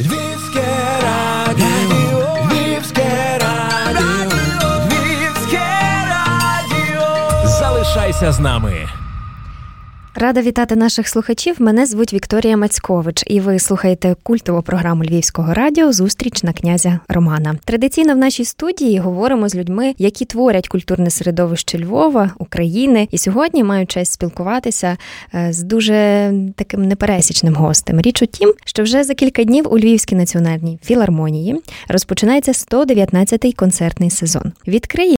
Львівське радіо, Львівське радіо, Львівське радіо. Залишайся з нами. Рада вітати наших слухачів. Мене звуть Вікторія Мацькович, і ви слухаєте культову програму Львівського радіо Зустріч на князя Романа. Традиційно в нашій студії говоримо з людьми, які творять культурне середовище Львова, України. І сьогодні маю честь спілкуватися е, з дуже таким непересічним гостем. Річ у тім, що вже за кілька днів у Львівській національній філармонії розпочинається 119-й концертний сезон. Відкриє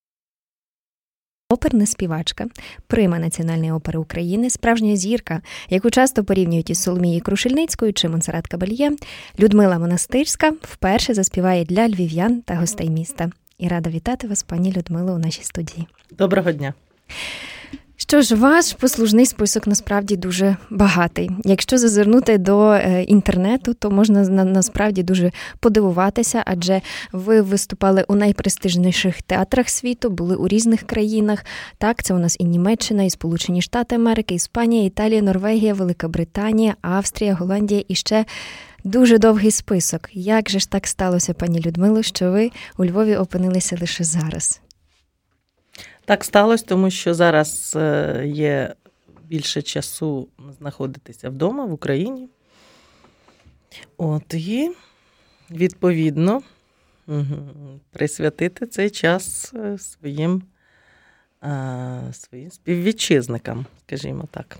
Оперна співачка, прима Національної опери України, справжня зірка, яку часто порівнюють із Соломією Крушельницькою чи Монсерат Кабальє, Людмила Монастирська вперше заспіває для львів'ян та гостей міста. І рада вітати вас, пані Людмило, у нашій студії. Доброго дня. Що ж, ваш послужний список насправді дуже багатий. Якщо зазирнути до е, інтернету, то можна насправді дуже подивуватися, адже ви виступали у найпрестижніших театрах світу, були у різних країнах. Так, це у нас і Німеччина, і Сполучені Штати Америки, Іспанія, Італія, Норвегія, Велика Британія, Австрія, Голландія і ще. Дуже довгий список. Як же ж так сталося, пані Людмило, що ви у Львові опинилися лише зараз? Так сталося, тому що зараз е, є більше часу знаходитися вдома в Україні. От і відповідно присвятити цей час е, своїм, своїм співвітчизникам, скажімо так.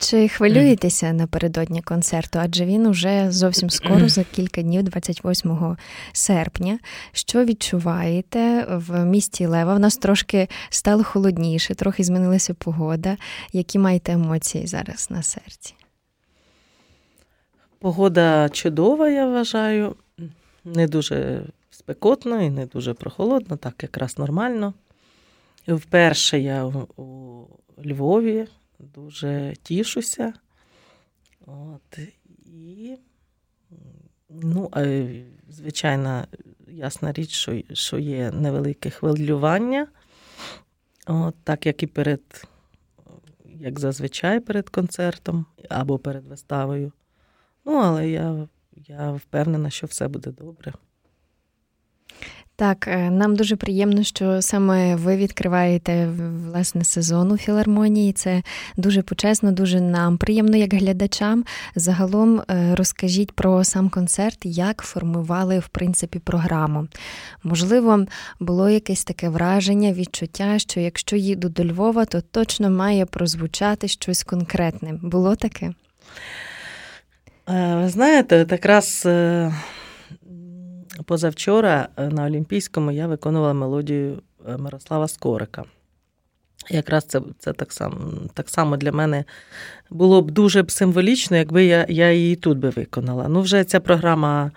Чи хвилюєтеся напередодні концерту? Адже він уже зовсім скоро, за кілька днів, 28 серпня. Що відчуваєте в місті Лева? В нас трошки стало холодніше, трохи змінилася погода. Які маєте емоції зараз на серці? Погода чудова, я вважаю. Не дуже спекотно і не дуже прохолодно, так якраз нормально. Вперше я у Львові дуже тішуся. От, І, ну, звичайно, ясна річ, що що є невелике хвилювання, От, так як і перед, як зазвичай перед концертом або перед виставою. Ну, але я, я впевнена, що все буде добре. Так, е, нам дуже приємно, що саме ви відкриваєте власне сезон у філармонії. Це дуже почесно, дуже нам приємно, як глядачам. Загалом е, розкажіть про сам концерт, як формували в принципі програму. Можливо, було якесь таке враження, відчуття, що якщо їду до Львова, то точно має прозвучати щось конкретне. Було таке? Е, ви знаєте, якраз позавчора е, на Олімпійському я виконувала мелодію е, Мирослава Скорика. Якраз це це так само так само для мене було б дуже б символічно, якби я я її тут би виконала. Ну, вже ця програма,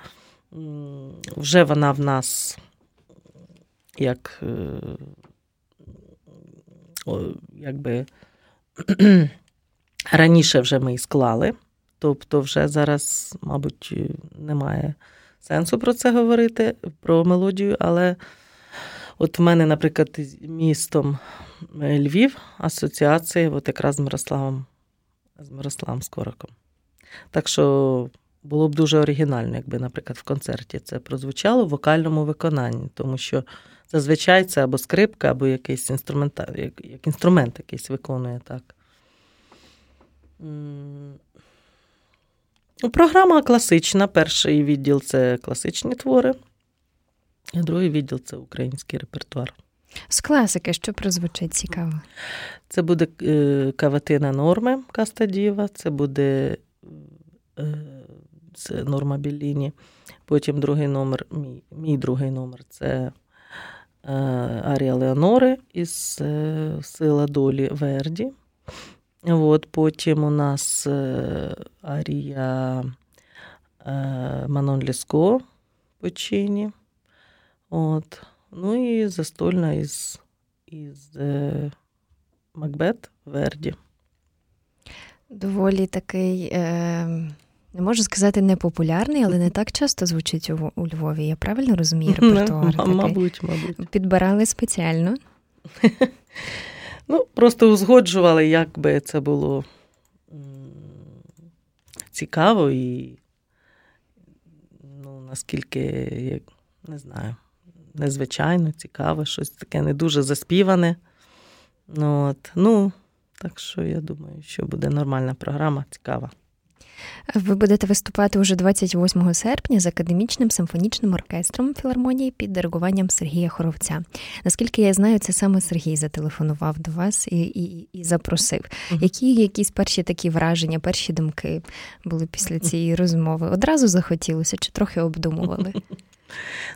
вже вона в нас як е, якби раніше вже ми і склали. Тобто, вже зараз, мабуть, немає сенсу про це говорити, про мелодію, але от в мене, наприклад, містом е, Львів асоціація от якраз з Мирославом, з Мирославом Скориком. Так що було б дуже оригінально, якби, наприклад, в концерті це прозвучало в вокальному виконанні, тому що зазвичай це або скрипка, або якийсь інструмент, як інструмент якийсь виконує так. Програма класична. Перший відділ це класичні твори, а другий відділ це український репертуар. З класики, що прозвучить цікаво? Це буде е, каватина норми Кастадіва, це буде е, це норма Білліні. Потім другий номер, мій мій другий номер це е, Арія Леонори із Сила долі Верді. От, Потім у нас е, Арія е, Манон Ліско Почині. От. Ну і застольна із із е, Макбет Верді. Доволі такий, не можу сказати, непопулярний, але не так часто звучить у, у Львові. Я правильно розумію репертуар? Мабуть, мабуть. Підбирали спеціально. Ну, просто узгоджували, як би це було цікаво і ну, наскільки, як, не знаю, незвичайно, цікаве, щось таке не дуже заспіване. Ну, от. ну, так що я думаю, що буде нормальна програма, цікава. Ви будете виступати уже 28 серпня з академічним симфонічним оркестром філармонії під диригуванням Сергія Хоровця. Наскільки я знаю, це саме Сергій зателефонував до вас і і, і запросив. Які якісь перші такі враження, перші думки були після цієї розмови? Одразу захотілося чи трохи обдумували?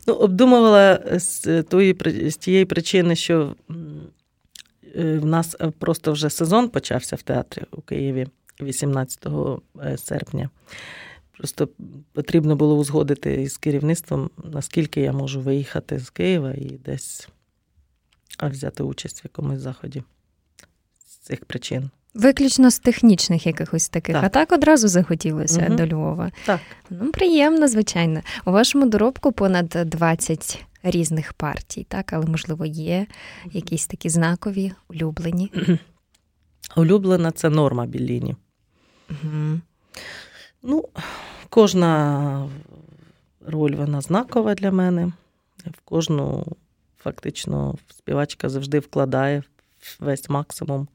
Ну, обдумувала з тої з тієї причини, що е, в нас просто вже сезон почався в театрі у Києві. 18 е, серпня. Просто потрібно було узгодити з керівництвом, наскільки я можу виїхати з Києва і десь взяти участь в якомусь заході з цих причин. Виключно з технічних якихось таких, так. а так одразу захотілося угу. до Львова. Так. Ну, приємно, звичайно. У вашому доробку понад 20 різних партій, так, але можливо є якісь такі знакові, улюблені. Улюблена це норма Білліні. Ну, кожна роль вона знакова для мене. В кожну, фактично, співачка завжди вкладає весь максимум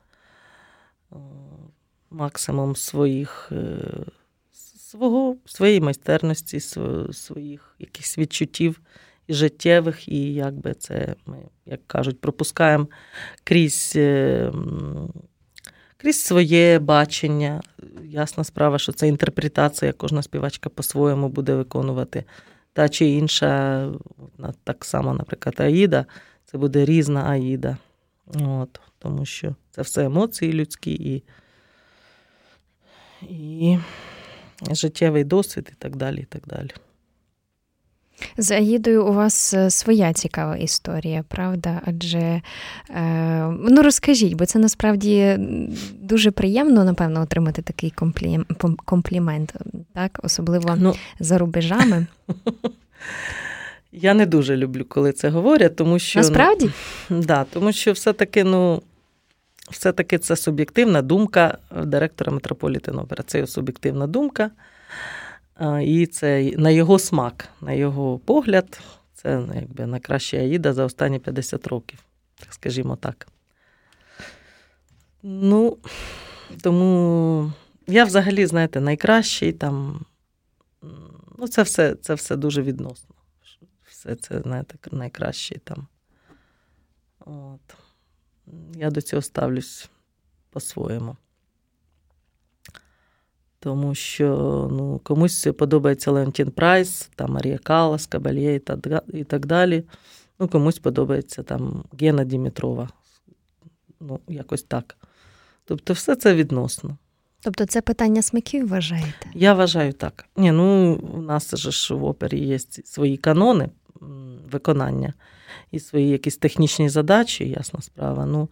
максимум своїх е, свого, своєї майстерності, своїх якихось відчуттів і життєвих, і якби це ми, як кажуть, пропускаємо крізь е, крізь своє бачення. Ясна справа, що це інтерпретація, кожна співачка по-своєму буде виконувати. Та чи інша, так само, наприклад, Аїда, це буде різна Аїда. От, Тому що це все емоції людські і і життєвий досвід, і так далі. і так далі. З Аїдою у вас е, своя цікава історія, правда? Адже е, ну розкажіть, бо це насправді дуже приємно, напевно, отримати такий комплі... комплімент, так? особливо ну, за рубежами. Я не дуже люблю, коли це говорять, тому що. Насправді? Ну, да, Тому що все-таки, ну. Все-таки це суб'єктивна думка директора Метрополітен опера. Це його суб'єктивна думка. І це на його смак, на його погляд, це ну, якби найкраща Аїда за останні 50 років, скажімо так. Ну, тому я взагалі, знаєте, найкращий там. Ну, це все це все дуже відносно. Все це, знаєте, найкращий там. От. Я до цього ставлюсь по-своєму тому що ну, комусь подобається Леонтін Прайс, там Марія Калас, Кабальє і так далі. Ну, Комусь подобається там Гена Дімітрова. Ну, якось так. Тобто, все це відносно. Тобто це питання смаків вважаєте? Я вважаю так. Ні, ну, У нас ж в опері є свої канони виконання і свої якісь технічні задачі, ясна справа. Ну,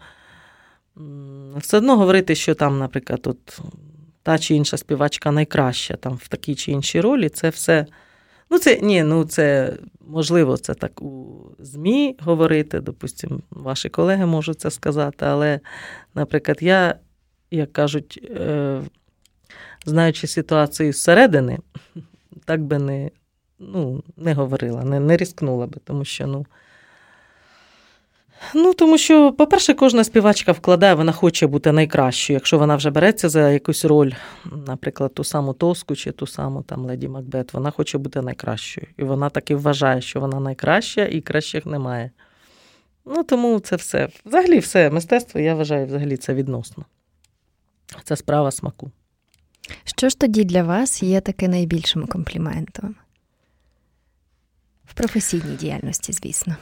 Все одно говорити, що там, наприклад, от та чи інша співачка найкраща там в такій чи іншій ролі, це все. Ну, це ні, ну це можливо, це так у ЗМІ говорити, допустимо, ваші колеги можуть це сказати. Але, наприклад, я, як кажуть, е, знаючи ситуацію зсередини, так би не ну, не говорила, не не різкнула би, тому що, ну. Ну, тому що, по-перше, кожна співачка вкладає, вона хоче бути найкращою. Якщо вона вже береться за якусь роль, наприклад, ту саму Тоску чи ту саму там Леді Макбет, вона хоче бути найкращою. І вона так і вважає, що вона найкраща і кращих немає. Ну, тому це все. Взагалі, все мистецтво, я вважаю, взагалі це відносно. Це справа смаку. Що ж тоді для вас є таке найбільшим компліментом? В професійній діяльності, звісно.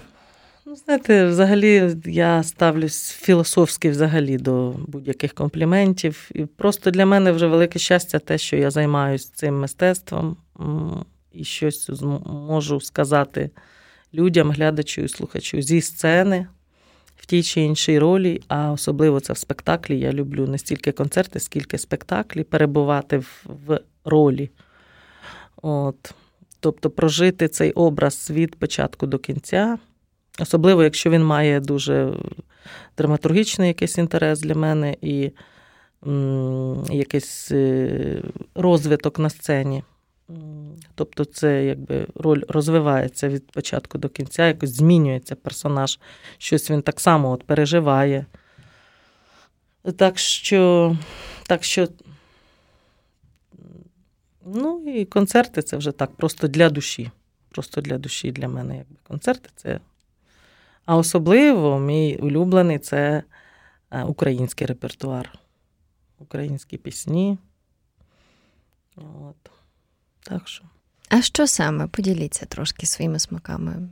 Ну, знаєте, взагалі я ставлюсь філософськи взагалі до будь-яких компліментів. І просто для мене вже велике щастя, те, що я займаюся цим мистецтвом і щось можу сказати людям, глядачу і слухачу зі сцени в тій чи іншій ролі, а особливо це в спектаклі. Я люблю не стільки концерти, скільки спектаклі, перебувати в, в ролі. От. Тобто прожити цей образ від початку до кінця. Особливо, якщо він має дуже драматургічний якийсь інтерес для мене і якийсь е, розвиток на сцені. Тобто, це якби роль розвивається від початку до кінця, якось змінюється персонаж, щось він так само от переживає. Так що, так що, ну і концерти це вже так, просто для душі. Просто для душі для мене, концерти це. А особливо мій улюблений це е, український репертуар, українські пісні. От. Так що. А що саме? Поділіться трошки своїми смаками.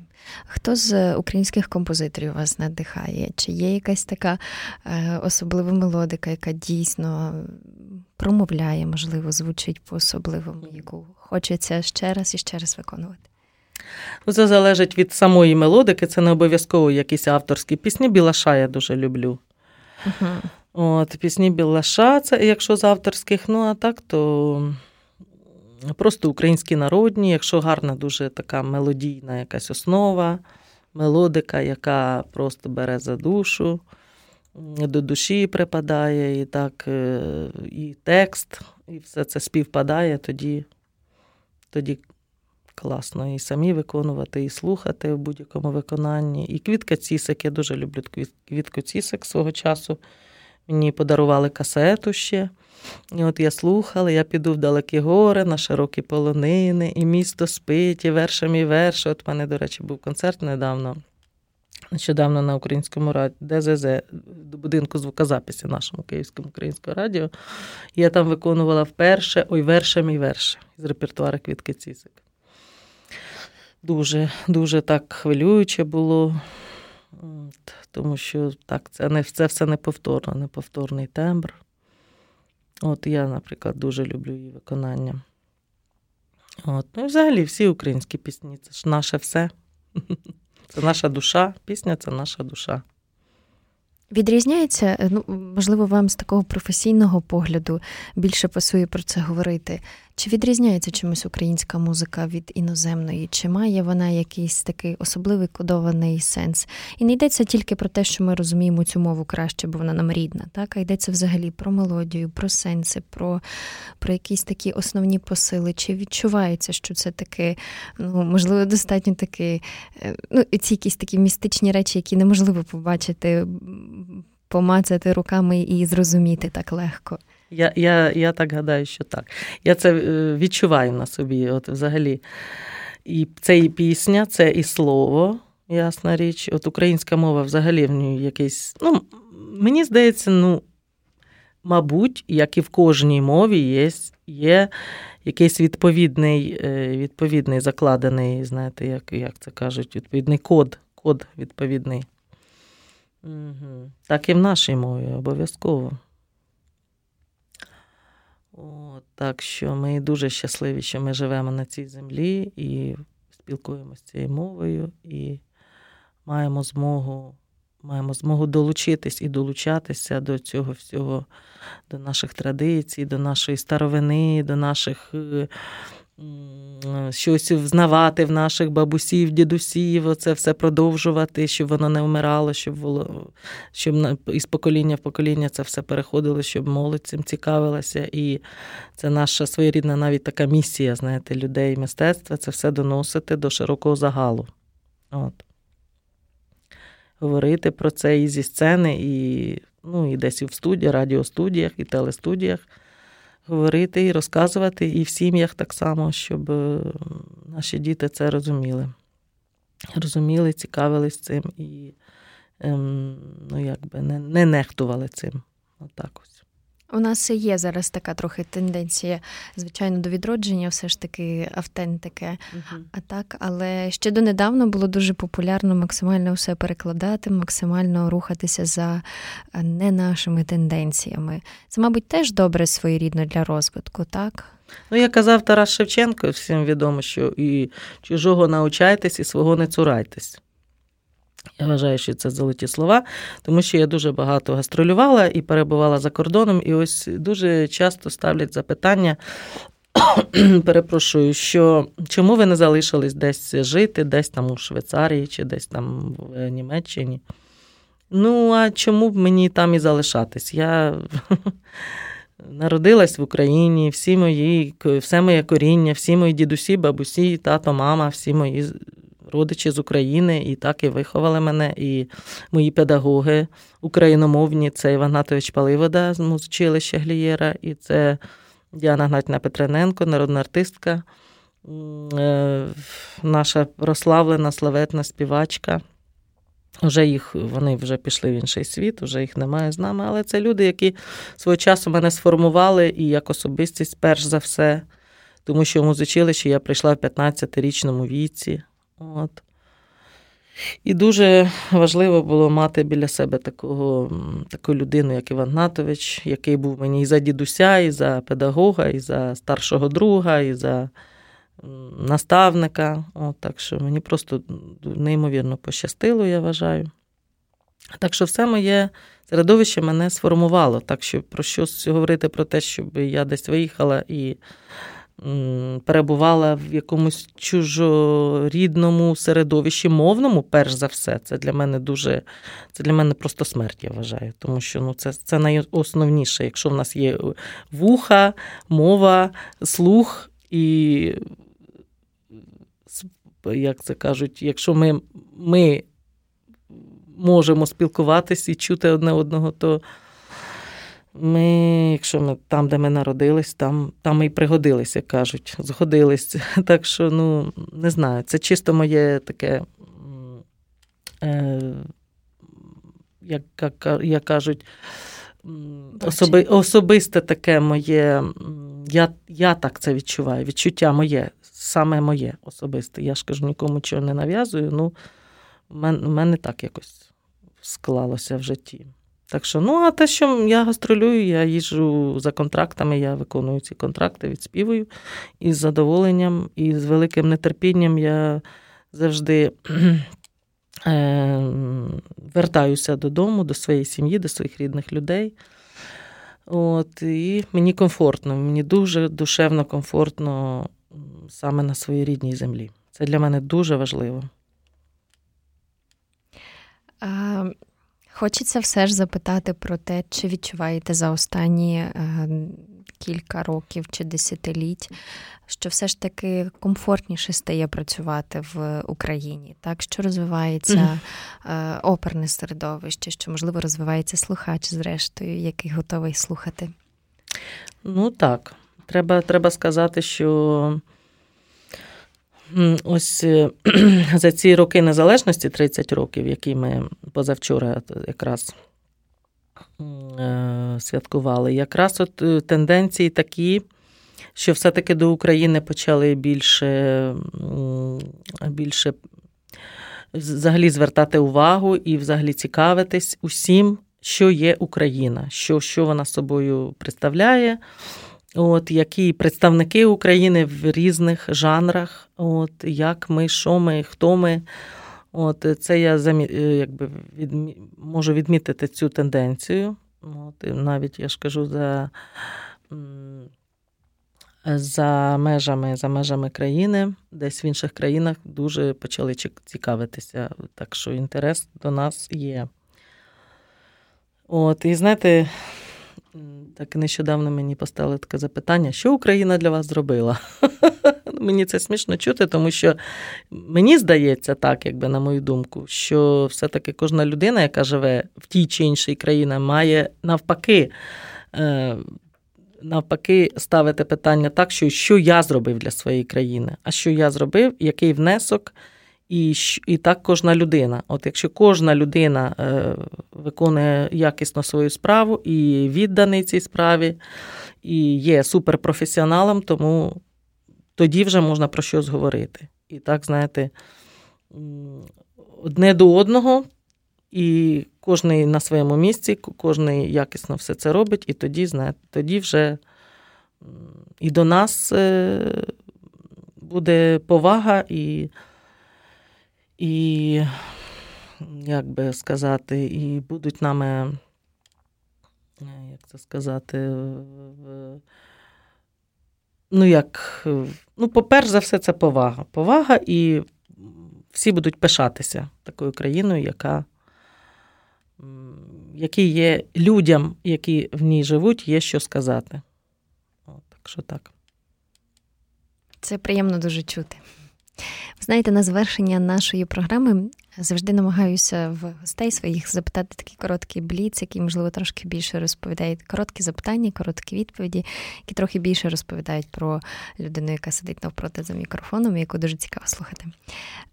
Хто з українських композиторів вас надихає? Чи є якась така е, особлива мелодика, яка дійсно промовляє, можливо, звучить по-особливому, яку хочеться ще раз і ще раз виконувати? Ну, Це залежить від самої мелодики, це не обов'язково якісь авторські пісні. Білаша я дуже люблю. Угу. От, Пісні Білаша, це якщо з авторських, ну а так, то просто українські народні, якщо гарна, дуже така мелодійна якась основа, мелодика, яка просто бере за душу, до душі припадає, і так, е, і текст, і все це співпадає, тоді, тоді класно і самі виконувати, і слухати в будь-якому виконанні. І Квітка Цісик, я дуже люблю Квітку Цісик свого часу. Мені подарували касету ще. І от я слухала, я піду в далекі гори, на широкі полонини, і місто спить, і вершем і верше. От в мене, до речі, був концерт недавно, нещодавно на українському радіо, ДЗЗ, до будинку звукозаписі нашому Київському українському радіо. Я там виконувала вперше ой вершем і верше з репертуару Квітки Цісик. Дуже, дуже так хвилююче було. Тому що так, це не це все неповторно, неповторний тембр. От я, наприклад, дуже люблю її виконання. От. Ну і взагалі всі українські пісні це ж наше все. Це наша душа. Пісня це наша душа. Відрізняється, е, ну можливо, вам з такого професійного погляду більше пасує про це говорити. Чи відрізняється чимось українська музика від іноземної? Чи має вона якийсь такий особливий кодований сенс? І не йдеться тільки про те, що ми розуміємо цю мову краще, бо вона нам рідна, так а йдеться взагалі про мелодію, про сенси, про про якісь такі основні посили. Чи відчувається, що це таке, ну можливо, достатньо таки, е, ну ці якісь такі містичні речі, які неможливо побачити, помацати руками і зрозуміти так легко? Я я, я так гадаю, що так. Я це е, відчуваю на собі. От взагалі. І це і пісня, це і слово, ясна річ. От українська мова взагалі в ній якийсь. Ну, мені здається, ну, мабуть, як і в кожній мові, є є якийсь відповідний е, відповідний закладений, знаєте, як як це кажуть, відповідний код, код відповідний. Угу. Так і в нашій мові обов'язково. Так що ми дуже щасливі, що ми живемо на цій землі і спілкуємося цією мовою, і маємо змогу маємо змогу долучитись і долучатися до цього всього, до наших традицій, до нашої старовини, до наших е, щось взнавати в наших бабусів, дідусів, це все продовжувати, щоб воно не вмирало, щоб було, щоб із покоління в покоління це все переходило, щоб молодь цим цікавилася. І це наша своєрідна навіть така місія, знаєте, людей мистецтва це все доносити до широкого загалу. От. Говорити про це і зі сцени, і ну, і десь і в студіях, радіостудіях, і телестудіях говорити і розказувати, і в сім'ях так само, щоб е, наші діти це розуміли. Розуміли, цікавились цим і ем, ну, якби не не нехтували цим. Отак ось. У нас є зараз така трохи тенденція, звичайно, до відродження, все ж таки автентики. Uh-huh. А так, але ще донедавна було дуже популярно максимально все перекладати, максимально рухатися за е, не нашими тенденціями. Це, мабуть, теж добре своєрідно для розвитку, так? Ну, як казав Тарас Шевченко, всім відомо, що і чужого навчайтесь, і свого не цурайтесь. Я вважаю, що це золоті слова, тому що я дуже багато гастролювала і перебувала за кордоном, і ось дуже часто ставлять запитання. Перепрошую, що чому ви не залишились десь жити, десь там у Швейцарії чи десь там в Німеччині? Ну, а чому б мені там і залишатись? Я народилась в Україні, всі мої, все моє коріння, всі мої дідусі, бабусі, тато, мама, всі мої родичі з України, і так і виховали мене, і мої педагоги україномовні це Іван Гнатович Паливода з музичилища Глієра, і це Діана Гнатівна Петрененко, народна артистка, е, наша прославлена славетна співачка. Вже їх вони вже пішли в інший світ, вже їх немає з нами. Але це люди, які свого часу мене сформували і як особистість, перш за все, тому що в музичилищі я прийшла в 15-річному віці. От. І дуже важливо було мати біля себе такого, таку людину, як Іван Гнатович, який був мені і за дідуся, і за педагога, і за старшого друга, і за наставника. От, Так що мені просто неймовірно пощастило, я вважаю. Так що все моє середовище мене сформувало. Так що про що говорити про те, щоб я десь виїхала і перебувала в якомусь чужорідному середовищі, мовному, перш за все, це для мене дуже, це для мене просто смерть, я вважаю. Тому що ну, це це найосновніше. Якщо в нас є вуха, мова, слух і, як це кажуть, якщо ми, ми можемо спілкуватись і чути одне одного, то. Ми, якщо ми там, де ми народились, там там і пригодилися, кажуть, згодились. Так що, ну, не знаю, це чисто моє таке, е, як як кажуть, особи, особисте таке моє. Я я так це відчуваю. Відчуття моє, саме моє особисте. Я ж кажу, нікому чого не нав'язую. Ну, в мене так якось склалося в житті. Так що, ну, а те, що я гастролюю, я їжджу за контрактами, я виконую ці контракти, відспівую і з задоволенням, і з великим нетерпінням я завжди е, вертаюся додому, до своєї сім'ї, до своїх рідних людей. От, І мені комфортно, мені дуже душевно комфортно саме на своїй рідній землі. Це для мене дуже важливо. А... Хочеться все ж запитати про те, чи відчуваєте за останні е, кілька років чи десятиліть, що все ж таки комфортніше стає працювати в Україні, так що розвивається е, оперне середовище, що можливо розвивається слухач, зрештою, який готовий слухати? Ну так, треба, треба сказати, що. Ось е, за ці роки незалежності, 30 років, які ми позавчора якраз е, святкували, якраз от е, тенденції такі, що все-таки до України почали більше, більше взагалі звертати увагу і взагалі цікавитись усім, що є Україна, що, що вона собою представляє от, які представники України в різних жанрах, от, як ми, що ми, хто ми. От, Це я. Е, якби, від... можу відмітити цю тенденцію. От, Навіть я ж кажу, за за межами за межами країни, десь в інших країнах дуже почали цікавитися. Так що інтерес до нас є. От, І знаєте, так нещодавно мені поставили таке запитання, що Україна для вас зробила? Мені це смішно чути, тому що мені здається, так, якби на мою думку, що все-таки кожна людина, яка живе в тій чи іншій країні, має навпаки. Е, навпаки, ставити питання так, що що я зробив для своєї країни, а що я зробив, який внесок і і так кожна людина. От якщо кожна людина е, виконує якісно свою справу і відданий цій справі, і є суперпрофесіоналом, тому тоді вже можна про щось говорити. І так, знаєте, одне до одного, і кожен на своєму місці, кожен якісно все це робить, і тоді, знаєте, тоді вже і до нас е, буде повага і і, як би сказати, і будуть нами, е, як це сказати, ну, як, ну, по-перше за все, це повага. Повага, і всі будуть пишатися такою країною, яка які є людям, які в ній живуть, є що сказати. От, Так що так. Це приємно дуже чути. Ви знаєте, на завершення нашої програми завжди намагаюся в гостей своїх запитати такі короткі бліц, які, можливо, трошки більше розповідають. Короткі запитання, короткі відповіді, які трохи більше розповідають про людину, яка сидить навпроти за мікрофоном, яку дуже цікаво слухати.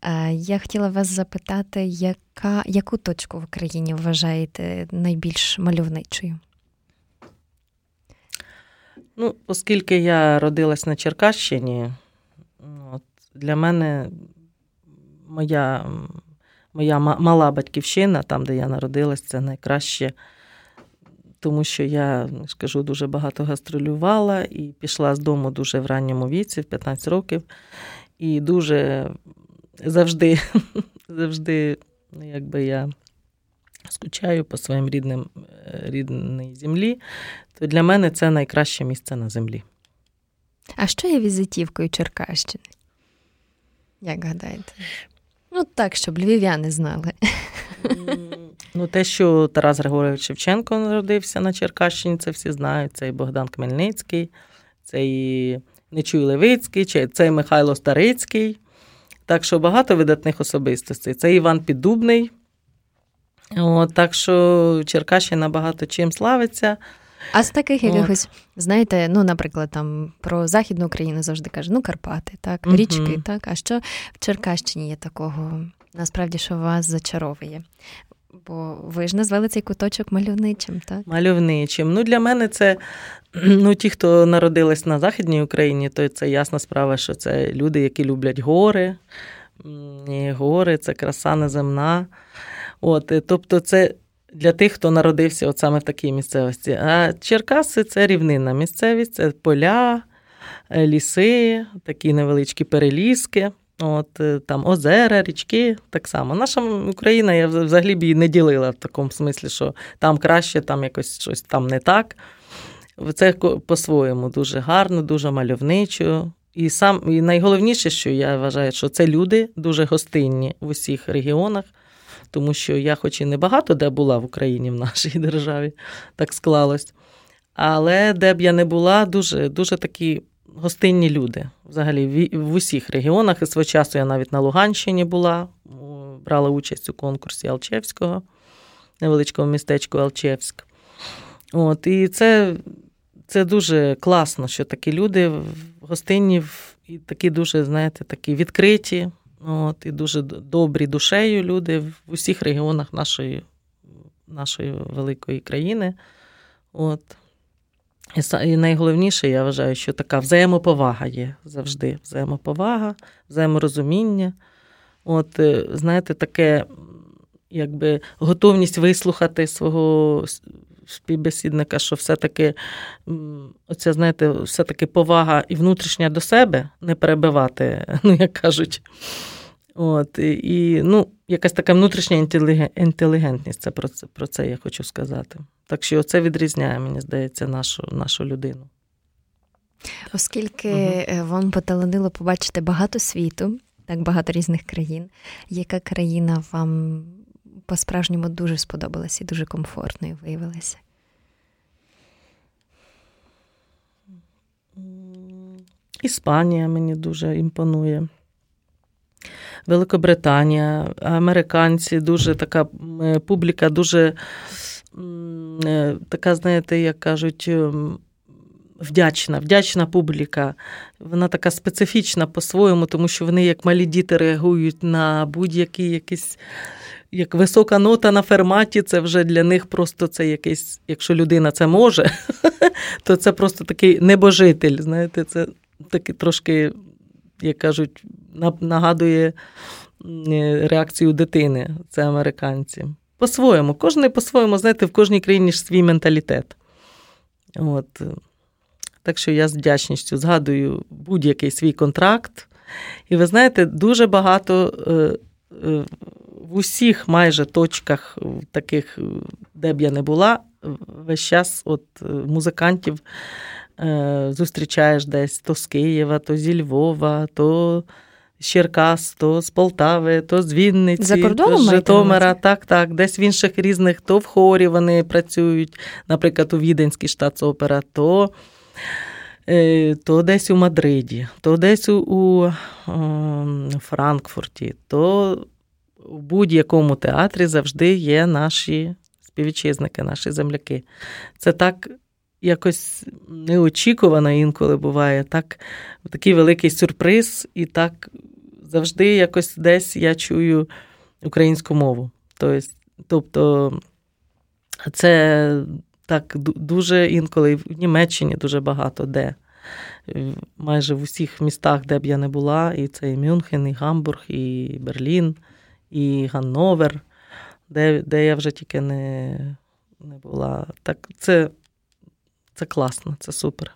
Е, я хотіла вас запитати, яка, яку точку в Україні вважаєте найбільш мальовничою? Ну, оскільки я родилась на Черкащині, для мене моя моя мала батьківщина, там, де я народилась, це найкраще, тому що я скажу, дуже багато гастролювала і пішла з дому дуже в ранньому віці, в 15 років, і дуже завжди, завжди, ну, якби я. Скучаю по своїм рідним е, рідній землі, то для мене це найкраще місце на землі. А що є візитівкою Черкащини? Як гадаєте? Ну так, щоб львів'яни знали. Ну, те, що Тарас Григорович Шевченко народився на Черкащині, це всі знають. Це і Богдан Хмельницький, це і Нечуй Левицький, це і Михайло Старицький. Так що багато видатних особистостей. Це Іван Піддубний. От, Так що Черкащина багато чим славиться. А з таких якихось, знаєте, ну, наприклад, там про Західну Україну завжди кажуть, ну, Карпати, так, річки, так. А що в Черкащині є такого, насправді, що вас зачаровує? Бо ви ж назвали цей куточок мальовничим, так? Мальовничим. Ну, для мене це ну, ті, хто народились на Західній Україні, то це ясна справа, що це люди, які люблять гори. І Гори це краса неземна. От, Тобто, це для тих, хто народився от саме в такій місцевості. А Черкаси це рівнинна місцевість, це поля, е, ліси, такі невеличкі переліски. От е, там озера, річки, так само. Наша Україна я взагалі б її не ділила в такому смислі, що там краще, там якось щось там не так. Це по-своєму дуже гарно, дуже мальовничо. І сам і найголовніше, що я вважаю, що це люди дуже гостинні в усіх регіонах тому що я, хоч і не багато де була в Україні, в нашій державі, так склалось. Але де б я не була, дуже дуже такі гостинні люди. Взагалі, в, усіх регіонах. І свого часу я навіть на Луганщині була, брала участь у конкурсі Алчевського, невеличкого містечку Алчевськ. От, І це це дуже класно, що такі люди гостинні і такі дуже, знаєте, такі відкриті. От, І дуже добрі душею люди в усіх регіонах нашої нашої великої країни. От. І найголовніше, я вважаю, що така взаємоповага є завжди. Взаємоповага, взаєморозуміння. От, е, знаєте, таке, якби готовність вислухати свого співбесідника, що все-таки оця, знаєте, все-таки повага і внутрішня до себе не перебивати, ну, як кажуть. От, І ну, якась така внутрішня інтелігентність, це про це про це я хочу сказати. Так що це відрізняє, мені здається, нашу нашу людину. Оскільки угу. вам поталанило побачити багато світу, так багато різних країн, яка країна вам по-справжньому дуже сподобалася і дуже комфортною виявилася? Іспанія мені дуже імпонує. Великобританія, американці, дуже така публіка, дуже е, така, знаєте, як кажуть, вдячна, вдячна публіка. Вона така специфічна по-своєму, тому що вони, як малі діти, реагують на будь-які якісь. Як висока нота на ферматі, це вже для них просто це якийсь, якщо людина це може, то це просто такий небожитель. Знаєте, це такий трошки, як кажуть, нагадує реакцію дитини. Це американці. По-своєму, кожен по-своєму, знаєте, в кожній країні ж свій менталітет. От. Так що я з вдячністю згадую будь-який свій контракт. І ви знаєте, дуже багато е, е, в усіх майже точках, таких, де б я не була, весь час от е, музикантів зустрічаєш десь то з Києва, то зі Львова, то з Черкас, то з Полтави, то з Вінниці, За кордоном то з Житомира. Так, так, десь в інших різних, то в хорі вони працюють, наприклад, у Віденській штатсопера, то. Е, то десь у Мадриді, то десь у, у Франкфурті, то в будь-якому театрі завжди є наші співвітчизники, наші земляки. Це так якось неочікувано інколи буває, так такий великий сюрприз, і так завжди якось десь я чую українську мову. Тобто, це так дуже інколи в Німеччині дуже багато де. Майже в усіх містах, де б я не була, і це і Мюнхен, і Гамбург, і Берлін, і Ганновер, де де я вже тільки не не була. Так це це класно, це супер.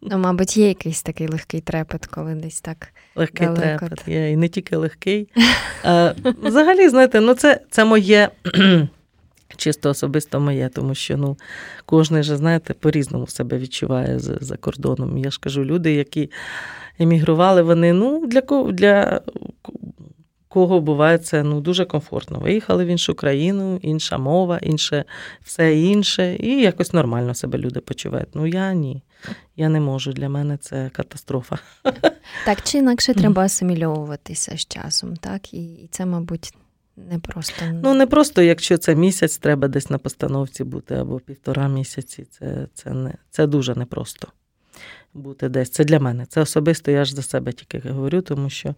Ну, мабуть, є якийсь такий легкий трепет, коли десь так. Легкий далеко. трепет є, і не тільки легкий. А, Взагалі, знаєте, ну це, це моє. Чисто особисто моє, тому що ну, кожен же, знаєте, по-різному себе відчуває за за кордоном. Я ж кажу, люди, які емігрували, вони ну, для для кого буває це ну, дуже комфортно. Виїхали в іншу країну, інша мова, інше все інше, і якось нормально себе люди почувають. Ну я ні. Я не можу. Для мене це катастрофа. Так чи інакше треба асимільовуватися з часом, так? І це, мабуть, не просто. Ну, не просто, якщо це місяць, треба десь на постановці бути або півтора місяці. Це це, не, це дуже непросто бути десь. Це для мене. Це особисто я ж за себе тільки говорю, тому що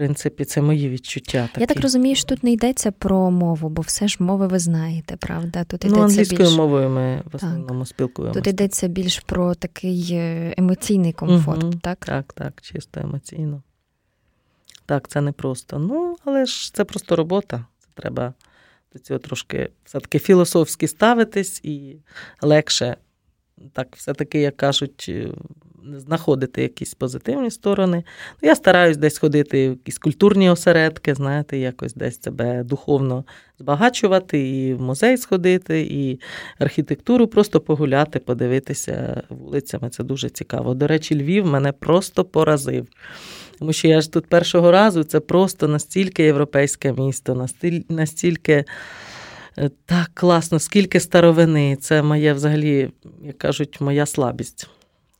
принципі, це мої відчуття. Такі. Я так розумію, що тут не йдеться про мову, бо все ж мови ви знаєте, правда? Тут ну, англійською більш... мовою ми в основному так. спілкуємося. Тут йдеться більш про такий е, емоційний комфорт, угу. так? Так, так, чисто емоційно. Так, це не просто. Ну, але ж це просто робота. Це треба до цього трошки все-таки філософськи ставитись і легше, так, все-таки, як кажуть, знаходити якісь позитивні сторони. Ну, Я стараюсь десь ходити в якісь культурні осередки, знаєте, якось десь себе духовно збагачувати, і в музей сходити, і архітектуру просто погуляти, подивитися вулицями. Це дуже цікаво. До речі, Львів мене просто поразив. Тому що я ж тут першого разу це просто настільки європейське місто, настільки. Е, так класно, скільки старовини. Це моє взагалі, як кажуть, моя слабість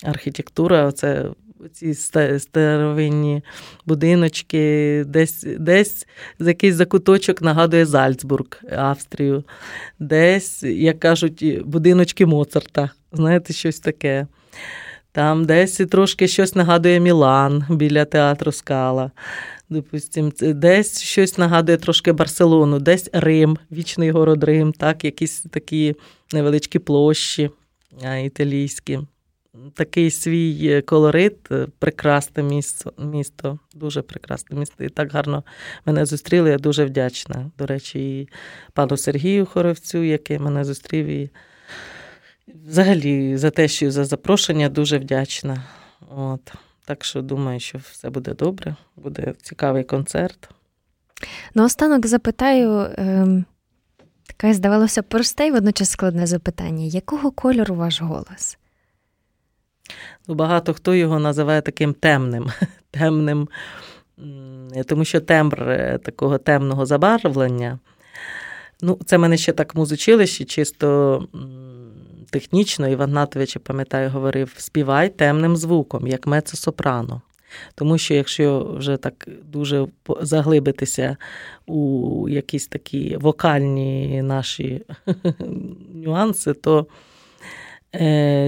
архітектура, це ці старовинні будиночки, десь десь якийсь закуточок нагадує Зальцбург, Австрію, десь, як кажуть, будиночки Моцарта. Знаєте, щось таке. Там десь трошки щось нагадує Мілан біля театру Скала. Допустим, десь щось нагадує трошки Барселону, десь Рим, вічний город Рим, так, якісь такі невеличкі площі італійські такий свій е, колорит, е, прекрасне місто, місто, дуже прекрасне місто. І так гарно мене зустріли. Я дуже вдячна. До речі, і пану Сергію Хоровцю, який мене зустрів. І взагалі за те, що за запрошення, дуже вдячна. От. Так що думаю, що все буде добре, буде цікавий концерт. Наостанок запитаю. Е... Таке, здавалося, просте і водночас складне запитання. Якого кольору ваш голос? Ну, Багато хто його називає таким темним, темним, тому що тембр е, такого темного забарвлення. Ну, Це мене ще так в чисто технічно, Іван Натович, я пам'ятаю, говорив: співай темним звуком, як мецо-сопрано. Тому що якщо вже так дуже заглибитися у якісь такі вокальні наші нюанси, то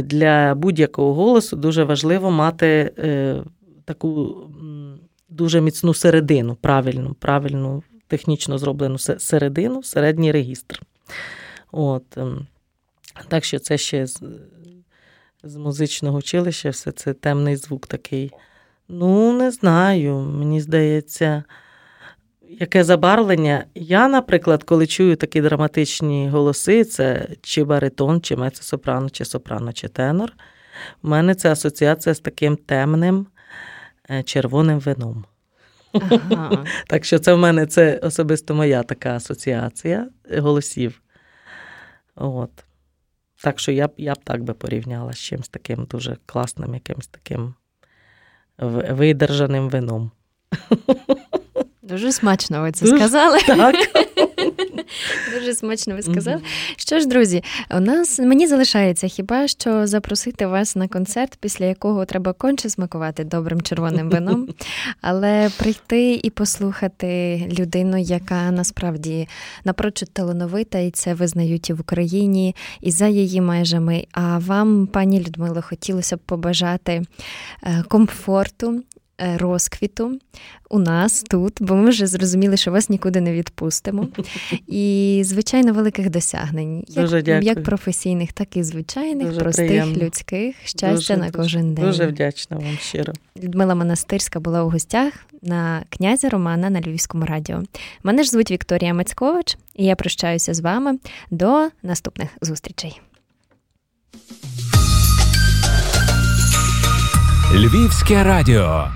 для будь-якого голосу дуже важливо мати е, таку дуже міцну середину, правильну, правильну, технічно зроблену середину, середній регістр. От. Ем, так що це ще з, з музичного училища, все це темний звук такий. Ну, не знаю, мені здається яке забарвлення. Я, наприклад, коли чую такі драматичні голоси, це чи баритон, чи мецо-сопрано, чи сопрано, чи тенор. У мене це асоціація з таким темним е, червоним вином. Ага. Так що це в мене це особисто моя така асоціація голосів. От. Так що я б я б так би порівняла з чимось таким дуже класним, якимось таким видержаним вином. Дуже смачно ви це Дуже, сказали. Так. Дуже смачно ви сказали. Mm-hmm. Що ж, друзі, у нас мені залишається хіба що запросити вас на концерт, після якого треба конче смакувати добрим червоним вином, але прийти і послухати людину, яка насправді напрочуд талановита, і це визнають і в Україні, і за її межами. А вам, пані Людмило, хотілося б побажати е, комфорту. Е, розквіту у нас тут, бо ми вже зрозуміли, що вас нікуди не відпустимо. І, звичайно, великих досягнень, як як професійних, так і звичайних, дуже простих, приємно. людських, щастя дуже, на кожен день. Дуже вдячна вам щиро. Людмила Монастирська була у гостях на князя Романа на Львівському радіо. Мене ж звуть Вікторія Мацькович, і я прощаюся з вами до наступних зустрічей. Львівське радіо.